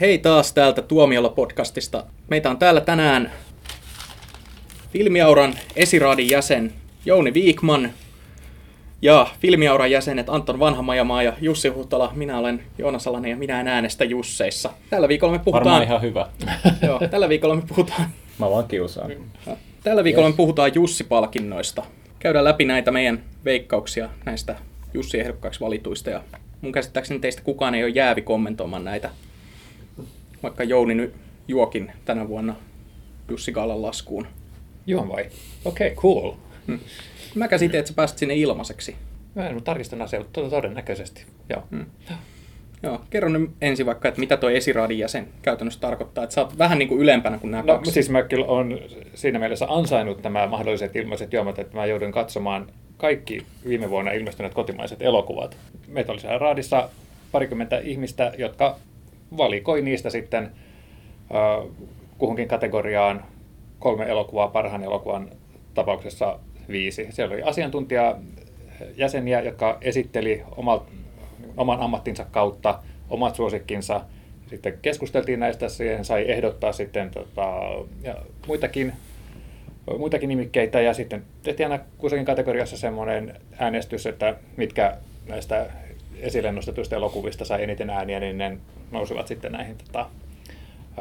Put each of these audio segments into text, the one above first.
Hei taas täältä Tuomiolla-podcastista. Meitä on täällä tänään Filmiauran esiraadin jäsen Jouni Viikman ja Filmiauran jäsenet Anton Vanhamajamaa ja Jussi Huhtala. Minä olen Joonas Alanen ja minä en äänestä Jusseissa. Tällä viikolla me puhutaan... Varmaan ihan hyvä. Joo, tällä viikolla me puhutaan... Mä vaan kiusaan. Tällä viikolla me puhutaan Jussi-palkinnoista. Käydään läpi näitä meidän veikkauksia näistä Jussi-ehdokkaaksi valituista ja mun käsittääkseni teistä kukaan ei ole jäävi kommentoimaan näitä vaikka Jouni nyt juokin tänä vuonna Jussi Gallan laskuun. Juon vai? Okei, okay, cool. Hmm. Mä käsitin, että sä pääsit sinne ilmaiseksi. Mä en tarkistan asiaa, mutta todennäköisesti. Joo. Hmm. Joo, kerro nyt ensin vaikka, että mitä tuo esiraadin jäsen käytännössä tarkoittaa, että sä oot vähän niin kuin ylempänä kuin nämä no, kaksi. siis mä kyllä on siinä mielessä ansainnut nämä mahdolliset ilmaiset juomat, että mä joudun katsomaan kaikki viime vuonna ilmestyneet kotimaiset elokuvat. Meitä oli siellä raadissa parikymmentä ihmistä, jotka valikoi niistä sitten uh, kuhunkin kategoriaan kolme elokuvaa, parhaan elokuvan tapauksessa viisi. Siellä oli asiantuntija jäseniä, jotka esitteli omat, oman ammattinsa kautta omat suosikkinsa. Sitten keskusteltiin näistä, siihen sai ehdottaa sitten tota, ja muitakin, muitakin nimikkeitä ja sitten tehtiin aina kategoriassa semmoinen äänestys, että mitkä näistä esille nostetuista elokuvista sai eniten ääniä, niin ne nousivat sitten näihin tota,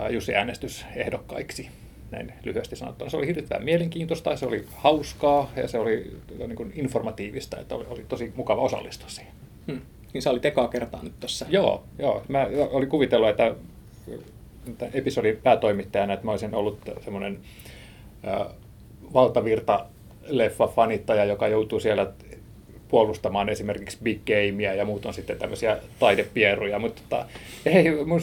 Jussi-äänestysehdokkaiksi näin lyhyesti sanottuna. Se oli hirvittävän mielenkiintoista, se oli hauskaa ja se oli niin kuin informatiivista, että oli, oli tosi mukava osallistua siihen. Hmm. Niin sä olit ekaa kertaa nyt tuossa. Joo, joo. Mä olin kuvitellut, että, että episodin päätoimittajana, että mä olisin ollut semmoinen valtavirta leffa-fanittaja, joka joutuu siellä puolustamaan esimerkiksi Big Gamea ja muut on sitten tämmöisiä taidepieruja, mutta tota, ei, mun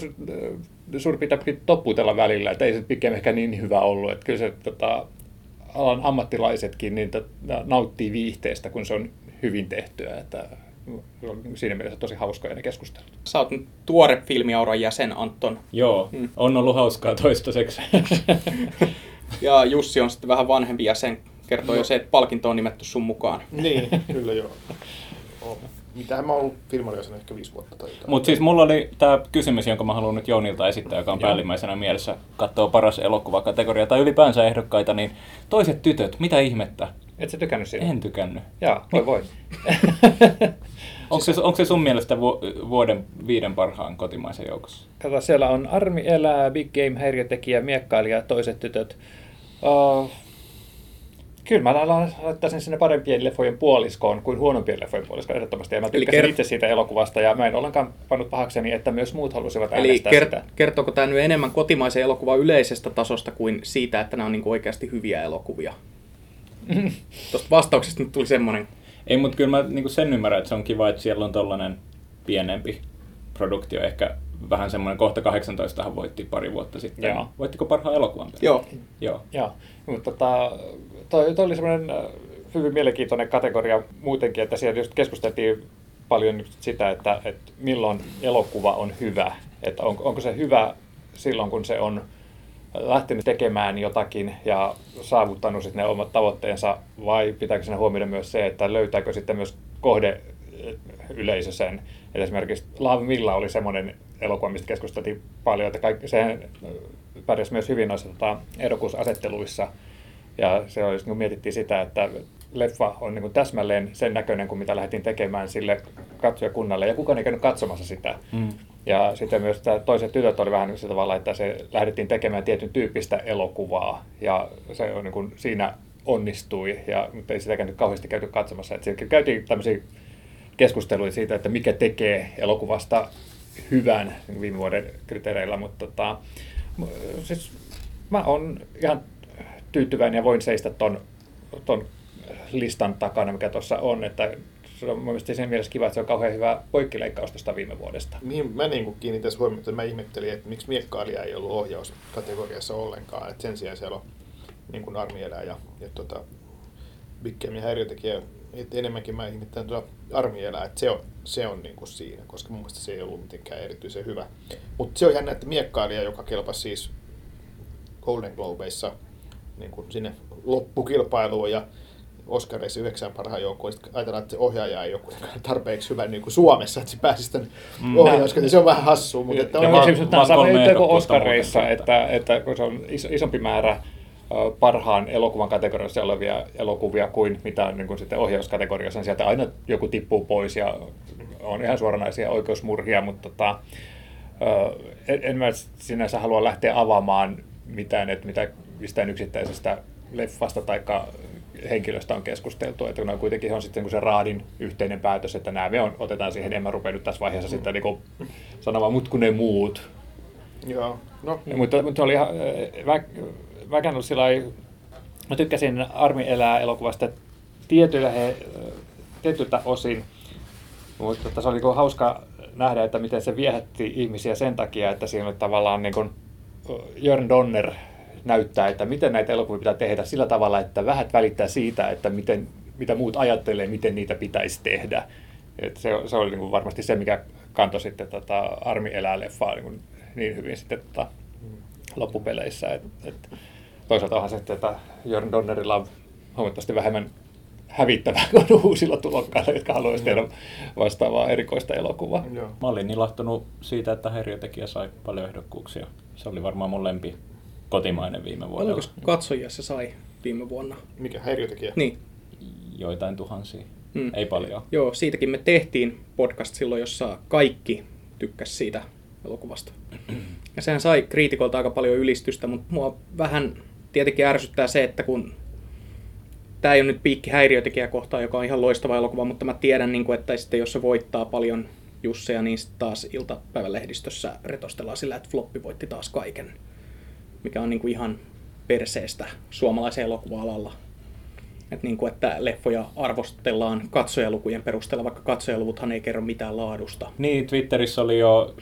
suurin pitää topputella välillä, että ei se Big Game ehkä niin hyvä ollut, että kyllä se tota, alan ammattilaisetkin niin nauttii viihteestä, kun se on hyvin tehtyä, että on siinä mielessä tosi hauskoja ne keskustelut. Sä oot tuore filmiauran jäsen, Anton. Joo, hmm. on ollut hauskaa toistaiseksi. ja Jussi on sitten vähän vanhempi jäsen, kertoo no. jo se, että palkinto on nimetty sun mukaan. Niin, kyllä joo. Mitähän mä oon ollut firmaliasena ehkä viisi vuotta tai Mutta siis mulla oli tämä kysymys, jonka mä haluan nyt Jounilta esittää, joka on joo. päällimmäisenä mielessä katsoa paras elokuvakategoria tai ylipäänsä ehdokkaita, niin toiset tytöt, mitä ihmettä? Et sä tykännyt siitä? En tykännyt. Joo, voi voi. onko, se, onko se sun mielestä vuoden viiden parhaan kotimaisen joukossa? Kato, siellä on Armi elää, Big Game, häiriötekijä, miekkailija, toiset tytöt. Uh, Kyllä mä laittaisin sinne parempien leffojen puoliskoon kuin huonompien leffojen puoliskoon ehdottomasti. Ja mä tykkäsin Eli kert- itse siitä elokuvasta ja mä en ollenkaan pannut pahakseni, että myös muut halusivat Eli äänestää kert- sitä. kertooko tämä nyt enemmän kotimaisen elokuvan yleisestä tasosta kuin siitä, että nämä on niinku oikeasti hyviä elokuvia? Tuosta vastauksesta nyt tuli semmoinen. Ei, mutta kyllä mä niinku sen ymmärrän, että se on kiva, että siellä on tollainen pienempi produktio, ehkä vähän semmoinen kohta 18 voitti pari vuotta sitten. Joo. Voittiko parhaan elokuvan? Joo. Joo. Joo. Mutta tota, toi, toi oli semmoinen äh, hyvin mielenkiintoinen kategoria muutenkin, että siellä just keskusteltiin paljon sitä, että, että milloin elokuva on hyvä. Että on, onko se hyvä silloin, kun se on lähtenyt tekemään jotakin ja saavuttanut sitten ne omat tavoitteensa, vai pitääkö siinä huomioida myös se, että löytääkö sitten myös kohde yleisö sen. Et esimerkiksi Love Milla oli semmoinen elokuva, mistä keskusteltiin paljon, että kaikki, sehän pärjäsi myös hyvin noissa tota, ehdokkuusasetteluissa. Ja se oli, kun mietittiin sitä, että leffa on niin kuin täsmälleen sen näköinen kuin mitä lähdettiin tekemään sille katsojakunnalle, ja kukaan ei käynyt katsomassa sitä. Mm. Ja sitten myös tämä toiset tytöt oli vähän sillä tavalla, että se lähdettiin tekemään tietyn tyyppistä elokuvaa, ja se on niin kuin siinä onnistui, ja, mutta ei sitäkään nyt kauheasti käyty katsomassa. Käytiin tämmöisiä keskusteluja siitä, että mikä tekee elokuvasta hyvän viime vuoden kriteereillä, mutta tota, siis mä oon ihan tyytyväinen ja voin seistä ton, ton listan takana, mikä tuossa on, että se on mielestäni sen mielessä kiva, että se on kauhean hyvä poikkileikkaus tuosta viime vuodesta. Niin, mä niin kuin kiinnitän huomiota, että mä ihmettelin, että miksi miekkailija ei ollut ohjauskategoriassa ollenkaan, että sen sijaan siellä on niin kuin armielää ja, ja tota, Big häiriötekijä että enemmänkin mä ihmettelen tuota armielää, että se on, se on niin kuin siinä, koska mun mielestä se ei ollut mitenkään erityisen hyvä. Mutta se on jännä, että miekkailija, joka kelpasi siis Golden Globeissa niin kuin sinne loppukilpailuun ja Oscareissa yhdeksän parhaan joukkoon, sitten ajatellaan, että se ohjaaja ei ole kuitenkaan tarpeeksi hyvä niin kuin Suomessa, että se pääsisi tämän mm. ohjauskentän. Se on vähän hassua, mutta että ja on, on, vaan- siis tämä vaan sama kolme juttu kuin Oscareissa, muuten. että, että kun se on parhaan elokuvan kategoriassa olevia elokuvia kuin mitä on niin kuin sitten ohjauskategoriassa, sieltä aina joku tippuu pois ja on ihan suoranaisia oikeusmurhia, mutta tota, en, en mä sinänsä halua lähteä avaamaan mitään, että mitä mistään yksittäisestä leffasta tai henkilöstä on keskusteltu, että kun on kuitenkin on sitten se raadin yhteinen päätös, että nämä me on, otetaan siihen, en mä rupea nyt tässä vaiheessa sitten niin kuin sanomaan, mut kun ne muut. joo, no, Mm. Mutta, mutta oli ihan, mä, mäkään ollut sillä mä tykkäsin Armi elää elokuvasta tietyillä he, tietyiltä osin, mutta tota, se oli niin hauska nähdä, että miten se viehätti ihmisiä sen takia, että siinä oli tavallaan niin kuin Jörn Donner näyttää, että miten näitä elokuvia pitää tehdä sillä tavalla, että vähät välittää siitä, että miten, mitä muut ajattelee, miten niitä pitäisi tehdä. Et se, se oli niin kuin varmasti se, mikä kantoi sitten tota Armi elää leffaa niin, niin hyvin sitten tota loppupeleissä. Et, et, toisaalta onhan se, että Jörn Donnerilla on huomattavasti vähemmän hävittävää kuin uusilla tulokkailla, jotka haluaisivat tehdä vastaavaa erikoista elokuvaa. joo. Mä olin ilahtunut siitä, että häiriötekijä sai paljon ehdokkuuksia. Se oli varmaan mun lempi kotimainen viime vuonna. Paljonko katsojia se sai viime vuonna? Mikä häiriötekijä? Niin, Joitain tuhansia. Mm. Ei paljon. joo, siitäkin me tehtiin podcast silloin, jossa kaikki tykkäs siitä elokuvasta. Ja sehän sai kriitikolta aika paljon ylistystä, mutta mua vähän tietenkin ärsyttää se, että kun tämä ei ole nyt piikki häiriötekijä kohtaan, joka on ihan loistava elokuva, mutta mä tiedän, niin kuin, että sitten jos se voittaa paljon Jusseja, niin sit taas iltapäivälehdistössä retostellaan sillä, että Floppi voitti taas kaiken, mikä on niin kuin ihan perseestä suomalaisen elokuva-alalla. Et niin kuin, että leffoja arvostellaan katsojalukujen perusteella, vaikka katsojaluvuthan ei kerro mitään laadusta. Niin, Twitterissä oli jo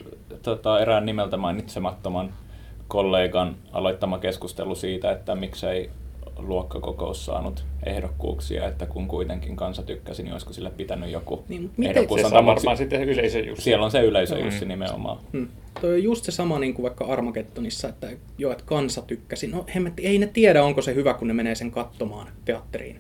tota, erään nimeltä mainitsemattoman kollegan aloittama keskustelu siitä, että miksei luokkakokous saanut ehdokkuuksia, että kun kuitenkin kansa tykkäsi, niin olisiko sille pitänyt joku Niin, mutta ehdokkuus Se antaa, on varmaan si- sitten yleisö just. Siellä on se yleisö Mm. Jussi nimenomaan. Hmm. Toi on just se sama niin kuin vaikka Armageddonissa, että joo, että kansa tykkäsi. No hemmetti, ei ne tiedä, onko se hyvä, kun ne menee sen katsomaan teatteriin.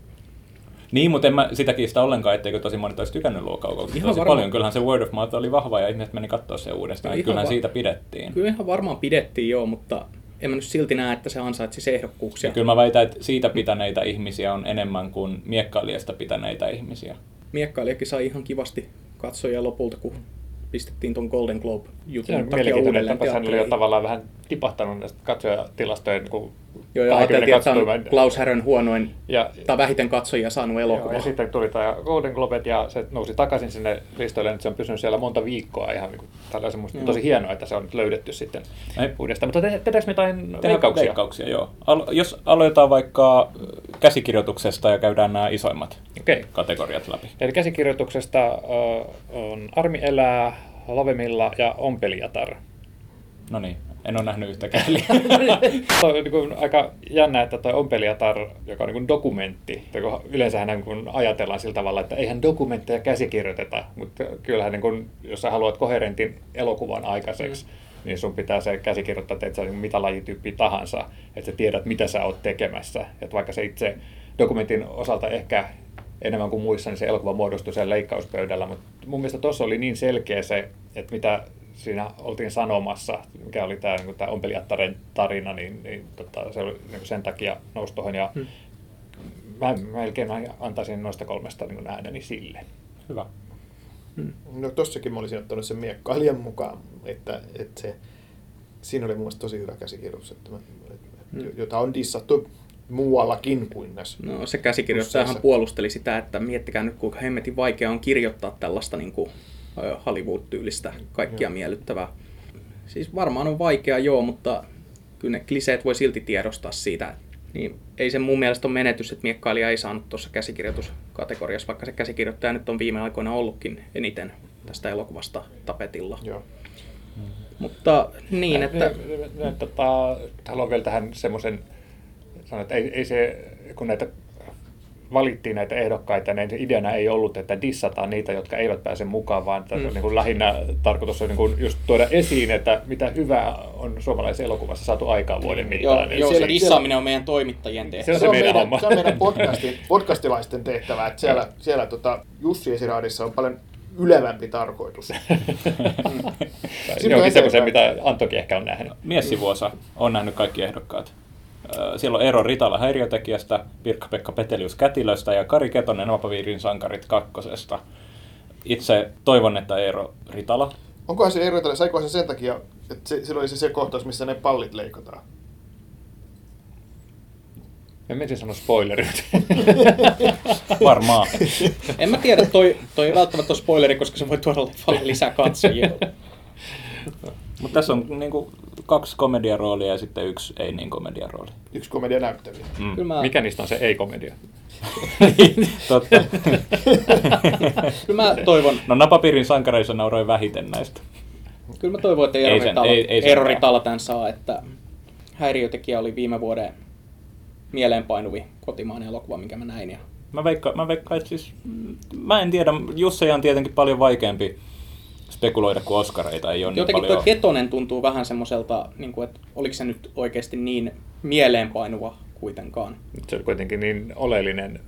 Niin, mutta en mä sitäkin sitä ollenkaan, etteikö tosi monet olisi tykännyt luokkakokouksesta Ihan tosi varmaan. paljon. Kyllähän se word of mouth oli vahva ja ihmiset meni katsoa sen uudestaan. Ihan Kyllähän va- siitä pidettiin. Kyllä ihan varmaan pidettiin joo, mutta en mä nyt silti näe, että se ansaitsisi ehdokkuuksia. Ja kyllä mä väitän, että siitä pitäneitä ihmisiä on enemmän kuin miekkailijasta pitäneitä ihmisiä. Miekkailijakin sai ihan kivasti katsojia lopulta, kun pistettiin ton Golden Se on Globe-jutun takia mielenkiintoinen uudelleen hän oli jo tavallaan vähän tipahtanut näistä katsojatilastojen niin kuin Joo, ja 20 ajateltiin, että on Klaus Härön huonoin Ja, tai vähiten katsojia saanut Joo, elokuva. ja sitten tuli tämä Golden Globet ja se nousi takaisin sinne listoille, nyt se on pysynyt siellä monta viikkoa ihan niin kuin, tällaisen, musta Joo. tosi hienoa, että se on nyt löydetty sitten Ei. uudestaan. Mutta te, tehdäänkö me jotain veikkauksia? veikkauksia, joo. Al- jos aloitetaan vaikka äh, käsikirjoituksesta ja käydään nämä isoimmat Okei. kategoriat läpi. Eli käsikirjoituksesta uh, on Armi elää, Lavemilla ja Ompelijatar. No niin, en ole nähnyt yhtäkään. Toi on niin aika jännä, että tuo Ompelijatar, joka on niin dokumentti, yleensähän niin ajatellaan sillä tavalla, että eihän dokumentteja käsikirjoiteta, mutta kyllähän niin kuin, jos sä haluat koherentin elokuvan aikaiseksi, niin sun pitää se käsikirjoittaa, että sä niin mitä lajityyppiä tahansa, että sä tiedät, mitä sä oot tekemässä. Että vaikka se itse dokumentin osalta ehkä enemmän kuin muissa, niin se elokuva muodostui siellä leikkauspöydällä, mutta mun mielestä tuossa oli niin selkeä se, että mitä siinä oltiin sanomassa, mikä oli tämä, niin tämä Ompelijattaren tarina, niin, niin tota, se oli niin sen takia nousi tuohon. Ja Hmm. mä melkein antaisin noista kolmesta niin ääneni sille. Hyvä. No tossakin mä olisin ottanut sen miekkailijan mukaan, että, että se, siinä oli mun mielestä tosi hyvä käsikirjoitus, että, mä- että, Mm. jota on dissattu muuallakin kuin näissä. No se käsikirjoittajahan puolusteli sitä, että miettikää nyt kuinka hemmetin vaikea on kirjoittaa tällaista niin kuin, Hollywood-tyylistä kaikkia Joo. miellyttävää. Siis varmaan on vaikea joo, mutta kyllä ne kliseet voi silti tiedostaa siitä. Niin ei se mun mielestä ole menetys, että miekkailija ei saanut tuossa käsikirjoituskategoriassa, vaikka se käsikirjoittaja nyt on viime aikoina ollutkin eniten tästä elokuvasta tapetilla. Joo. Mutta niin, että... Ne, ne, ne, tota, haluan vielä tähän semmoisen sanoa, että ei, ei se, kun näitä valittiin näitä ehdokkaita, niin ideana ei ollut, että dissataan niitä, jotka eivät pääse mukaan, vaan että mm. niin kuin lähinnä tarkoitus on niin kuin just tuoda esiin, että mitä hyvää on suomalaisessa elokuvassa saatu aikaan vuoden mittaan. Joo, Niin joo siellä- se dissaaminen on meidän toimittajien tehtävä. Se on Se on, meidän meidän, homma. se on meidän podcastin, podcastilaisten tehtävä, että siellä, siellä tota, Jussi Esiraadissa on paljon ylevämpi tarkoitus. Se onkin semmoisen, mitä Antokin ehkä on nähnyt. Miessivuosa on nähnyt kaikki ehdokkaat. Siellä on Eero Ritala häiriötekijästä, Pirkka-Pekka Petelius Kätilöstä ja Kari Ketonen Vapaviirin sankarit kakkosesta. Itse toivon, että Eero Ritala. Onkohan se ero, että saiko se sen takia, että se, silloin oli se, se kohtaus, missä ne pallit leikataan? Mä menisin sanoa spoilerit. Varmaan. En mä tiedä, toi, toi ei välttämättä ole spoileri, koska se voi tuoda leffalle lisää katsojia. Mutta tässä on niinku kaksi komediaroolia ja sitten yksi ei niin komediarooli. Yksi komedia näyttelijä. Mm. Kyllä mä, Mikä niistä on se ei-komedia? Totta. kyllä mä toivon, No napapiirin sankareissa nauroin vähiten näistä. kyllä mä toivon, että Ei Eero sen- ei- ei sen Eero. Ritala tämän saa, että häiriötekijä oli viime vuoden mieleenpainuvi kotimainen elokuva, minkä mä näin. Ja Mä veikkaan, mä veikkaan, että siis, mä en tiedä, Jusseja on tietenkin paljon vaikeampi spekuloida kuin Oskareita, ei ole niin Jotenkin paljon. tuo Ketonen tuntuu vähän semmoiselta, niin kuin, että oliko se nyt oikeasti niin mieleenpainuva kuitenkaan. Se oli kuitenkin niin oleellinen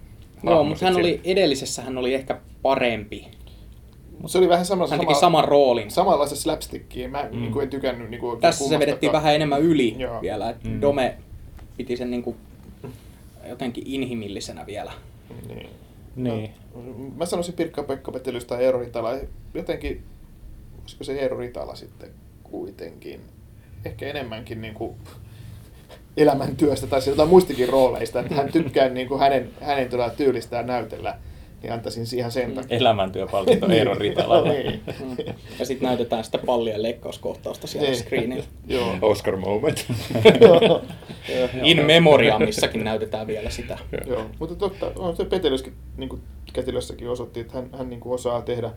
Joo, mutta hän siinä. oli, edellisessä hän oli ehkä parempi. Mutta se oli vähän sama, Hän teki saman roolin. samanlaista slapstickia. Mä mm. niin en tykännyt niin kuin, Tässä se vedettiin vähän enemmän yli Joo. vielä. Et Mm. Dome piti sen niin kuin jotenkin inhimillisenä vielä. Niin. Niin. Mä sanoisin Pirkka-Pekka Petelystä ja Eero. Jotenkin, olisiko se Eero Ritala sitten kuitenkin, ehkä enemmänkin niin kuin elämäntyöstä tai jotain muistikin rooleista, että hän tykkää niin kuin hänen, hänen tyylistään näytellä, niin antaisin siihen sen takia. Elämäntyöpalkinto Eero Ritalalle. niin. Mm. Ja sitten näytetään sitä pallien leikkauskohtausta siellä Niin. screenillä. Joo. Oscar moment. In memoriamissakin näytetään vielä sitä. Joo, mutta totta, on se Petelyskin niin kuin Kätilössäkin osoitti, että hän, hän niin kuin osaa tehdä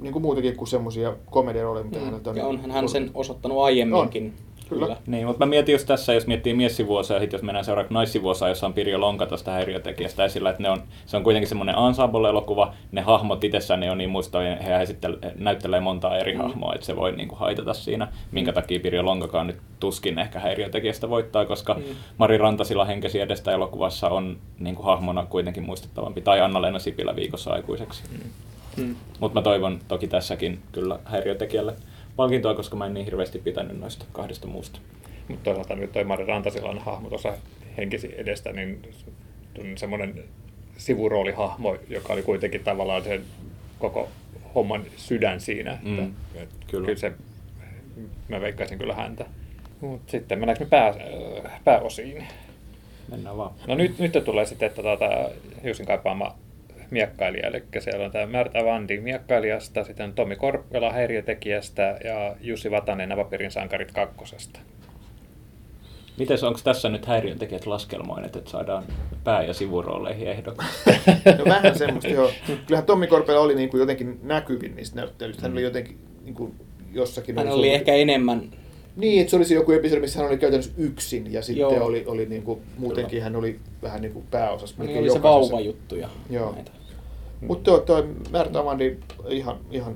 niin kuin muutakin kuin semmoisia komediarooleja, mitä häneltä on. Mm. Ja onhan hän sen osoittanut aiemminkin. On, kyllä. Niin, mutta mä mietin just tässä, jos miettii miessivuosia ja sitten jos mennään seuraavaksi naissivuosia, jossa on Pirjo Lonka tuosta häiriötekijästä esillä, että ne on, se on kuitenkin semmoinen ensemble-elokuva, ne hahmot itsessään ne on niin muistavia, he näyttelee montaa eri Mm. hahmoa, että se voi niinku haitata siinä, minkä takia Pirjo Lonkakaan nyt tuskin ehkä häiriötekijästä voittaa, koska Mm. Mari Rantasila henkesi edestä elokuvassa on niinku hahmona kuitenkin muistettavampi, tai Anna-Leena Sipilä viikossa aikuiseksi. Mm. Mutta mä toivon toki tässäkin kyllä häiriötekijälle palkintoa, koska mä en niin hirveästi pitänyt noista kahdesta muusta. Mutta toisaalta nyt toi Mari Rantasilan hahmo tuossa henkisi edestä, niin semmoinen sivuroolihahmo, joka oli kuitenkin tavallaan sen koko homman sydän siinä. Että, Mm, että kyllä. kyllä se, mä veikkaisin kyllä häntä. Mut sitten mennäänkö me pää, pääosiin? Mennään vaan. No nyt, nyt tulee sitten että tuota, Jussin kaipaama miekkailija, eli siellä on tämä Märtä Vandi miekkailijasta, sitten Tomi Korppela häiriötekijästä ja Jussi Vatanen Navapirin sankarit kakkosesta. Mites, onko tässä nyt häiriöntekijät laskelmoineet, että saadaan pää- ja sivurooleihin ehdokkaat? No vähän semmoista, joo. Kyllähän Tommi Korpela oli niin kuin jotenkin näkyvin niistä näyttelyistä. Hän oli jotenkin niin kuin jossakin... Hän oli ollut- ehkä enemmän, Niin, että se olisi joku episodi, missä hän oli käytännössä yksin ja sitten Joo. oli, oli niin kuin, muutenkin hän oli vähän niin kuin pääosassa. niin oli se vauvajuttu ja Joo. näitä. Mutta tuo, tuo Märta Amandi, ihan, ihan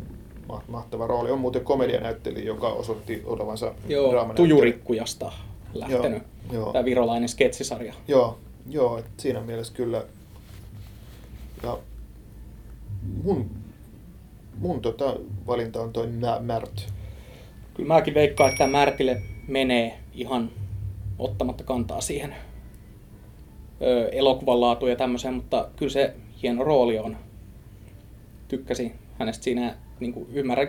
ma- mahtava rooli. On muuten komedianäyttelijä, joka osoitti olevansa Joo. Tujurikkujasta lähtenyt. Joo. Tämä virolainen sketsisarja. Joo, joo et siinä mielessä kyllä. Ja mun, mun tota, valinta on toi Mä- Märt. Kyllä mäkin veikkaan, että tämä Märtille menee ihan ottamatta kantaa siihen ö, elokuvan laatuun ja tämmöiseen, mutta kyllä se hieno rooli on. Tykkäsin hänestä siinä, niin kuin ymmärrän.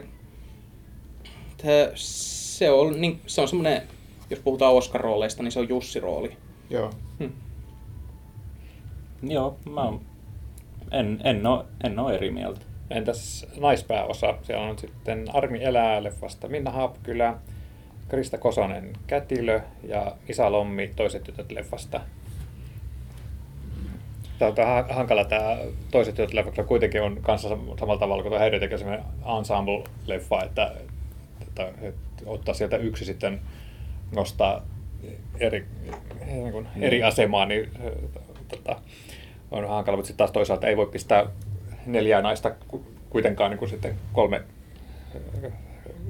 Se on, niin, se on semmoinen, jos puhutaan Oscar-rooleista, niin se on Jussi-rooli. Joo. Hm. Joo, mä oon- en, en, oo, en oo eri mieltä. Entäs naispääosa? Siellä on sitten Armi elää leffasta Minna Haapkylä, Krista Kosonen Kätilö ja Isa Lommi Toiset tytöt leffasta. Tämä on hankala tämä Toiset tytöt leffa, koska kuitenkin on kanssa sam- samalla tavalla kuin tuo Häiriötekijä semmoinen ensemble-leffa, että, että, että, ottaa sieltä yksi sitten nostaa eri, niin kuin eri asemaa, niin äh, tota, on hankala, mutta sitten taas toisaalta ei voi pistää neljää naista kuitenkaan niin kuin sitten kolme,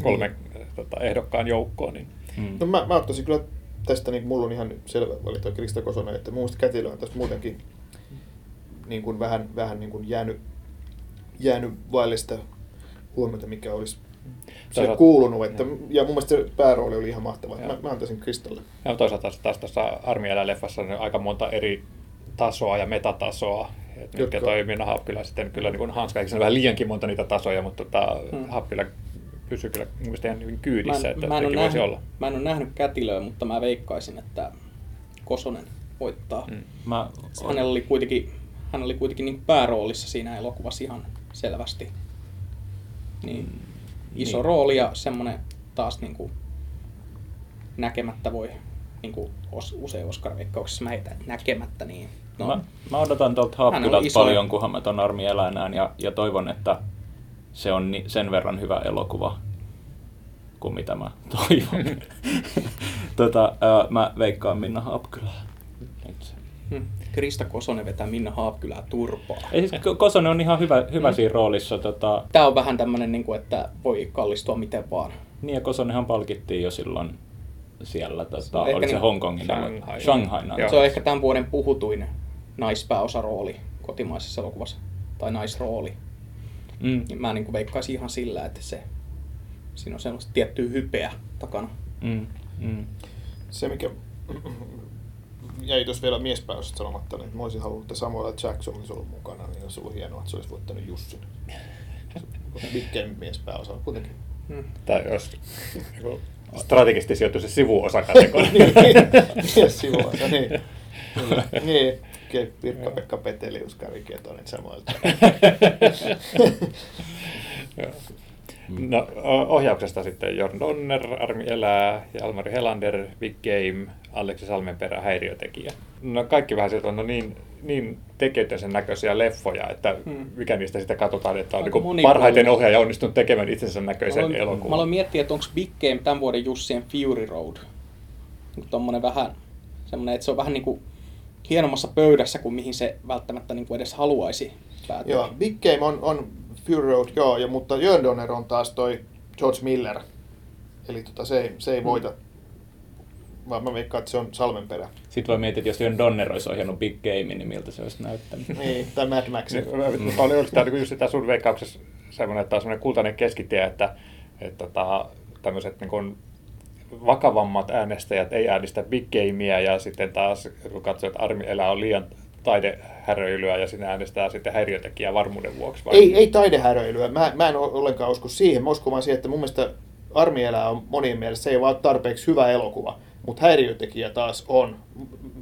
kolme mm. tota, ehdokkaan joukkoon. Niin. Mm. No mä, mä ottaisin kyllä tästä, niin mulla on ihan selvä valinta Krista Kosonen, että mun mielestä Kätilö on tästä muutenkin niin kuin vähän, vähän niin kuin jäänyt, jäänyt vaille sitä huomiota, mikä olisi se kuulunut. Että, ja mun mielestä se päärooli oli ihan mahtava. Mä, mä antaisin Kristalle. Ja toisaalta taas tässä Armielä-leffassa on aika monta eri tasoa ja metatasoa. Että mitkä toi Minna Happila sitten kyllä niin hanska, eikö vähän liiankin monta niitä tasoja, mutta tota, hmm. Happila pysyy kyllä mun mielestä ihan hyvin kyydissä, mä, että mä en voisi nähnyt, olla. Mä en ole nähnyt kätilöä, mutta mä veikkaisin, että Kosonen voittaa. Hmm. Mä, hänellä oli kuitenkin, hän oli kuitenkin niin pääroolissa siinä elokuvassa ihan selvästi. Niin, hmm. iso niin. rooli ja semmoinen taas niin kuin näkemättä voi niin kuin usein Oscar-veikkauksissa mä heitän näkemättä, niin no. mä, mä odotan tuolta Haapkylältä paljon, kunhan mä ton Armi elänään ja, ja toivon, että se on ni, sen verran hyvä elokuva kuin mitä mä toivon. tota, ää, mä veikkaan Minna Haapkylää. Hmm. Krista Kosonen vetää Minna Haapkylää turpaa. Ei, siis Kosonen on ihan hyvä, hyvä hmm. siinä roolissa. Tota... Tämä on vähän tämmöinen, niin kuin, että voi kallistua miten vaan. Niin ja Kosonenhan palkittiin jo silloin siellä, tota, oliko niin, se Hongkongin? Shanghai. Shanghai Se on ehkä tämän vuoden puhutuin naispääosarooli kotimaisessa elokuvassa, tai naisrooli. Mm. Niin mä niin kuin veikkaisin ihan sillä, että se, siinä on sellaista tiettyä hypeä takana. Mm. Mm. Se, mikä jäi tuossa vielä miespääosasta sanomatta, niin mä olisin halunnut, että Samuel Jackson olisi ollut mukana, niin olisi ollut hienoa, että se olisi voittanut Jussin. Game miespääosa kuitenkin. Hmm. Tai jos strategisesti sijoittuisi sivuosakategoria. niin, sivuosa, niin. niin. Pirkka-Pekka Petelius, Kari Ketonen samoilta. No, ohjauksesta sitten Jorn Donner, Armi Elää, Jalmari Helander, Big Game, Aleksi Salmenperä, häiriötekijä. No kaikki vähän sieltä on no niin, niin tekemäisen näköisiä leffoja, että hmm. mikä niistä sitten katsotaan, että on niin parhaiten ohjaaja onnistunut tekemään itsensä näköisen mä elokuvan. Mä aloin miettiä, että onko Big Game tämän vuoden Jussien Fury Road. Tuommoinen vähän, semmoinen, että se on vähän niin kuin hienommassa pöydässä kuin mihin se välttämättä niin kuin edes haluaisi päätyä. Joo, Big Game on, on Fury Road, joo, ja, mutta Jörn Donner on taas toi George Miller. Eli tota, se, ei, se ei mm. voita, vaan mä veikkaan, että se on salmenperä. Sitten voi miettiä, että jos Jörn Donner olisi ohjannut Big Game, niin miltä se olisi näyttänyt. niin, tai Mad Max. Mm. Oli oikeastaan just sitä sun veikkauksessa semmoinen, että on semmoinen kultainen keskitie, että, että tota, tämmöiset niin kuin vakavammat äänestäjät ei äänistä Big Gamea ja sitten taas kun katsoo, että Armi elää on liian taidehäröilyä ja sinne äänestää sitten häiriötekijää varmuuden vuoksi. Vai? Ei, ei taidehäröilyä. Mä, mä en ollenkaan usko siihen. Mä uskon vaan siihen, että mun mielestä Armi elää on monien mielestä se ei ole tarpeeksi hyvä elokuva, mutta häiriötekijä taas on.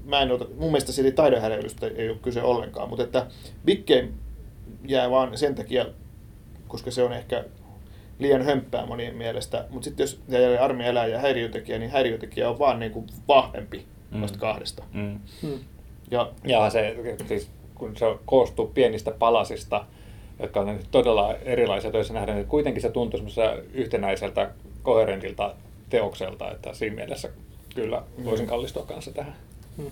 Mä en ota, mun mielestä siitä taidehäröilystä ei ole kyse ollenkaan, mutta että Big Game jää vaan sen takia, koska se on ehkä liian hömppää monien mielestä. Mutta sitten jos armi elää ja häiriötekijä, niin häiriötekijä on vaan niin kuin vahvempi mm. kahdesta. Mm. Mm. Ja, ja se, siis, kun se koostuu pienistä palasista, jotka on todella erilaisia toisessa nähdään, niin kuitenkin se tuntuu yhtenäiseltä, koherentilta teokselta, että siinä mielessä kyllä mm. voisin kallistua kanssa tähän. Mm.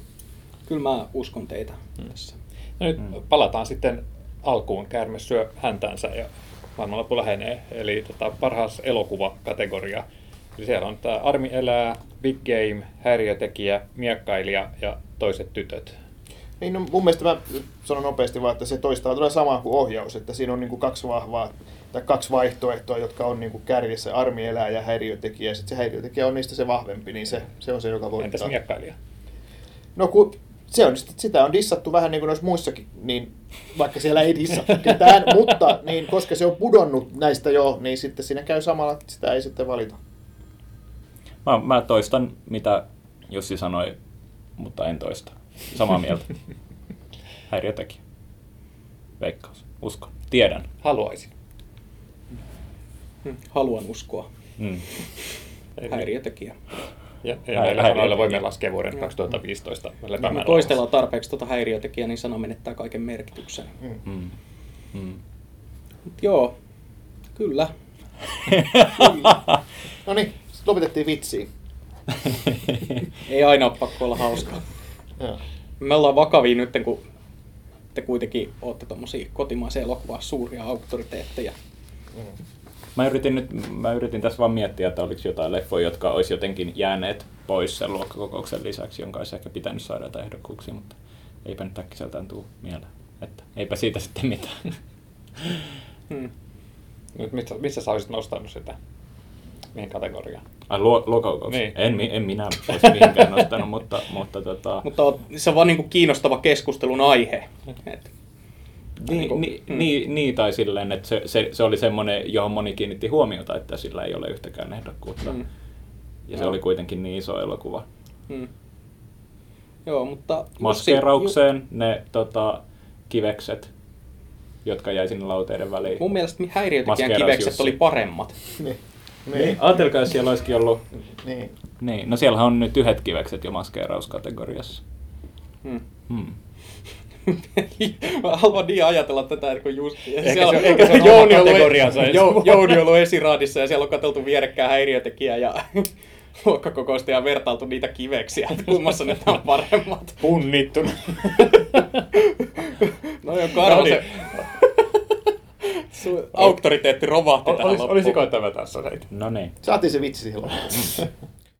Kyllä mä uskon teitä mm. tässä. No nyt mm. palataan sitten alkuun. Käärme syö häntänsä ja maailmanloppu lähenee. Eli tota, parhaas elokuvakategoria. Eli siellä on tämä Armi elää, Big Game, häiriötekijä, miekkailija ja toiset tytöt. Niin, no, mun mielestä mä sanon nopeasti vaan, että se toistaa tulee samaa kuin ohjaus, että siinä on niin kuin kaksi vahvaa tai kaksi vaihtoehtoa, jotka on niin kuin kärjessä, armi elää ja häiriötekijä, ja sitten se häiriötekijä on niistä se vahvempi, niin se, se on se, joka voittaa. Entäs miekkailija? No kun se on, sitä on dissattu vähän niin kuin noissa muissakin, niin vaikka siellä ei dissattu ketään, mutta niin, koska se on pudonnut näistä jo, niin sitten siinä käy samalla, että sitä ei sitten valita. Mä, mä toistan, mitä Jussi sanoi, mutta en toista. Samaa mieltä. Häiriötekijä. Veikkaus. Uskon. Tiedän. Haluaisin. Hmm. Haluan uskoa. Mm. Häiriötekijä. Ja, ja näillä sanoilla voimme laskea vuoden 2015 lepäämään toistellaan tarpeeksi tuota häiriötekijää, niin sana menettää kaiken merkityksen. Mm. Mm. Mm. Joo, kyllä. kyllä. no niin, lopetettiin vitsiin. Ei aina ole pakko olla hauskaa. Me ollaan vakavia nyt, kun te kuitenkin olette tuommoisia kotimaisen elokuvan suuria auktoriteetteja. Mä yritin, nyt, mä yritin tässä vaan miettiä, että oliko jotain leffoja, jotka olisi jotenkin jääneet pois sen luokkakokouksen lisäksi, jonka olisi ehkä pitänyt saada jotain ehdokkuuksia, mutta eipä nyt äkkiseltään tuu mieleen. Että eipä siitä sitten mitään. Hmm. Nyt missä, missä sä olisit nostanut sitä? Mihin kategoriaan? Ai luo? Niin. En, en minä olisi mihinkään nostanut, mutta, mutta tota, Mutta se on vaan niinku kiinnostava keskustelun aihe. Et, Niin, Niinku, niin, mm. niin, niin, tai silleen, että se, se, se oli semmoinen, johon moni kiinnitti huomiota, että sillä ei ole yhtäkään ehdokkuutta. Mm. Ja se oli kuitenkin niin iso elokuva. mm. Joo, mutta... Maskeeraukseen ne tota, kivekset, jotka jäi sinne lauteiden väliin. Mun mielestä häiriötekijän kivekset Jussi. oli paremmat. Niin. Niin, Niin. ajatelkaa, jos siellä olisikin ollut... niin. Niin, no siellähän on nyt yhdet kivekset jo maskeerauskategoriassa. Hmm. Hmm. Mä haluan niin ajatella tätä, että kun just... Ehkä siellä se- ehkä se on Jouni oma ollut- Jou-. Jouni on ollut esiraadissa ja siellä on katseltu vierekkäin häiriötekijää ja luokkakokousta ja vertailtu niitä kiveksiä, että kummassa ne on paremmat. Punnittuna. No joo, Karvo, No se... Sun auktoriteetti romahti tähän Olis, loppuun. olisiko tämä tässä näitä? No niin. Saatiin se vitsi silloin.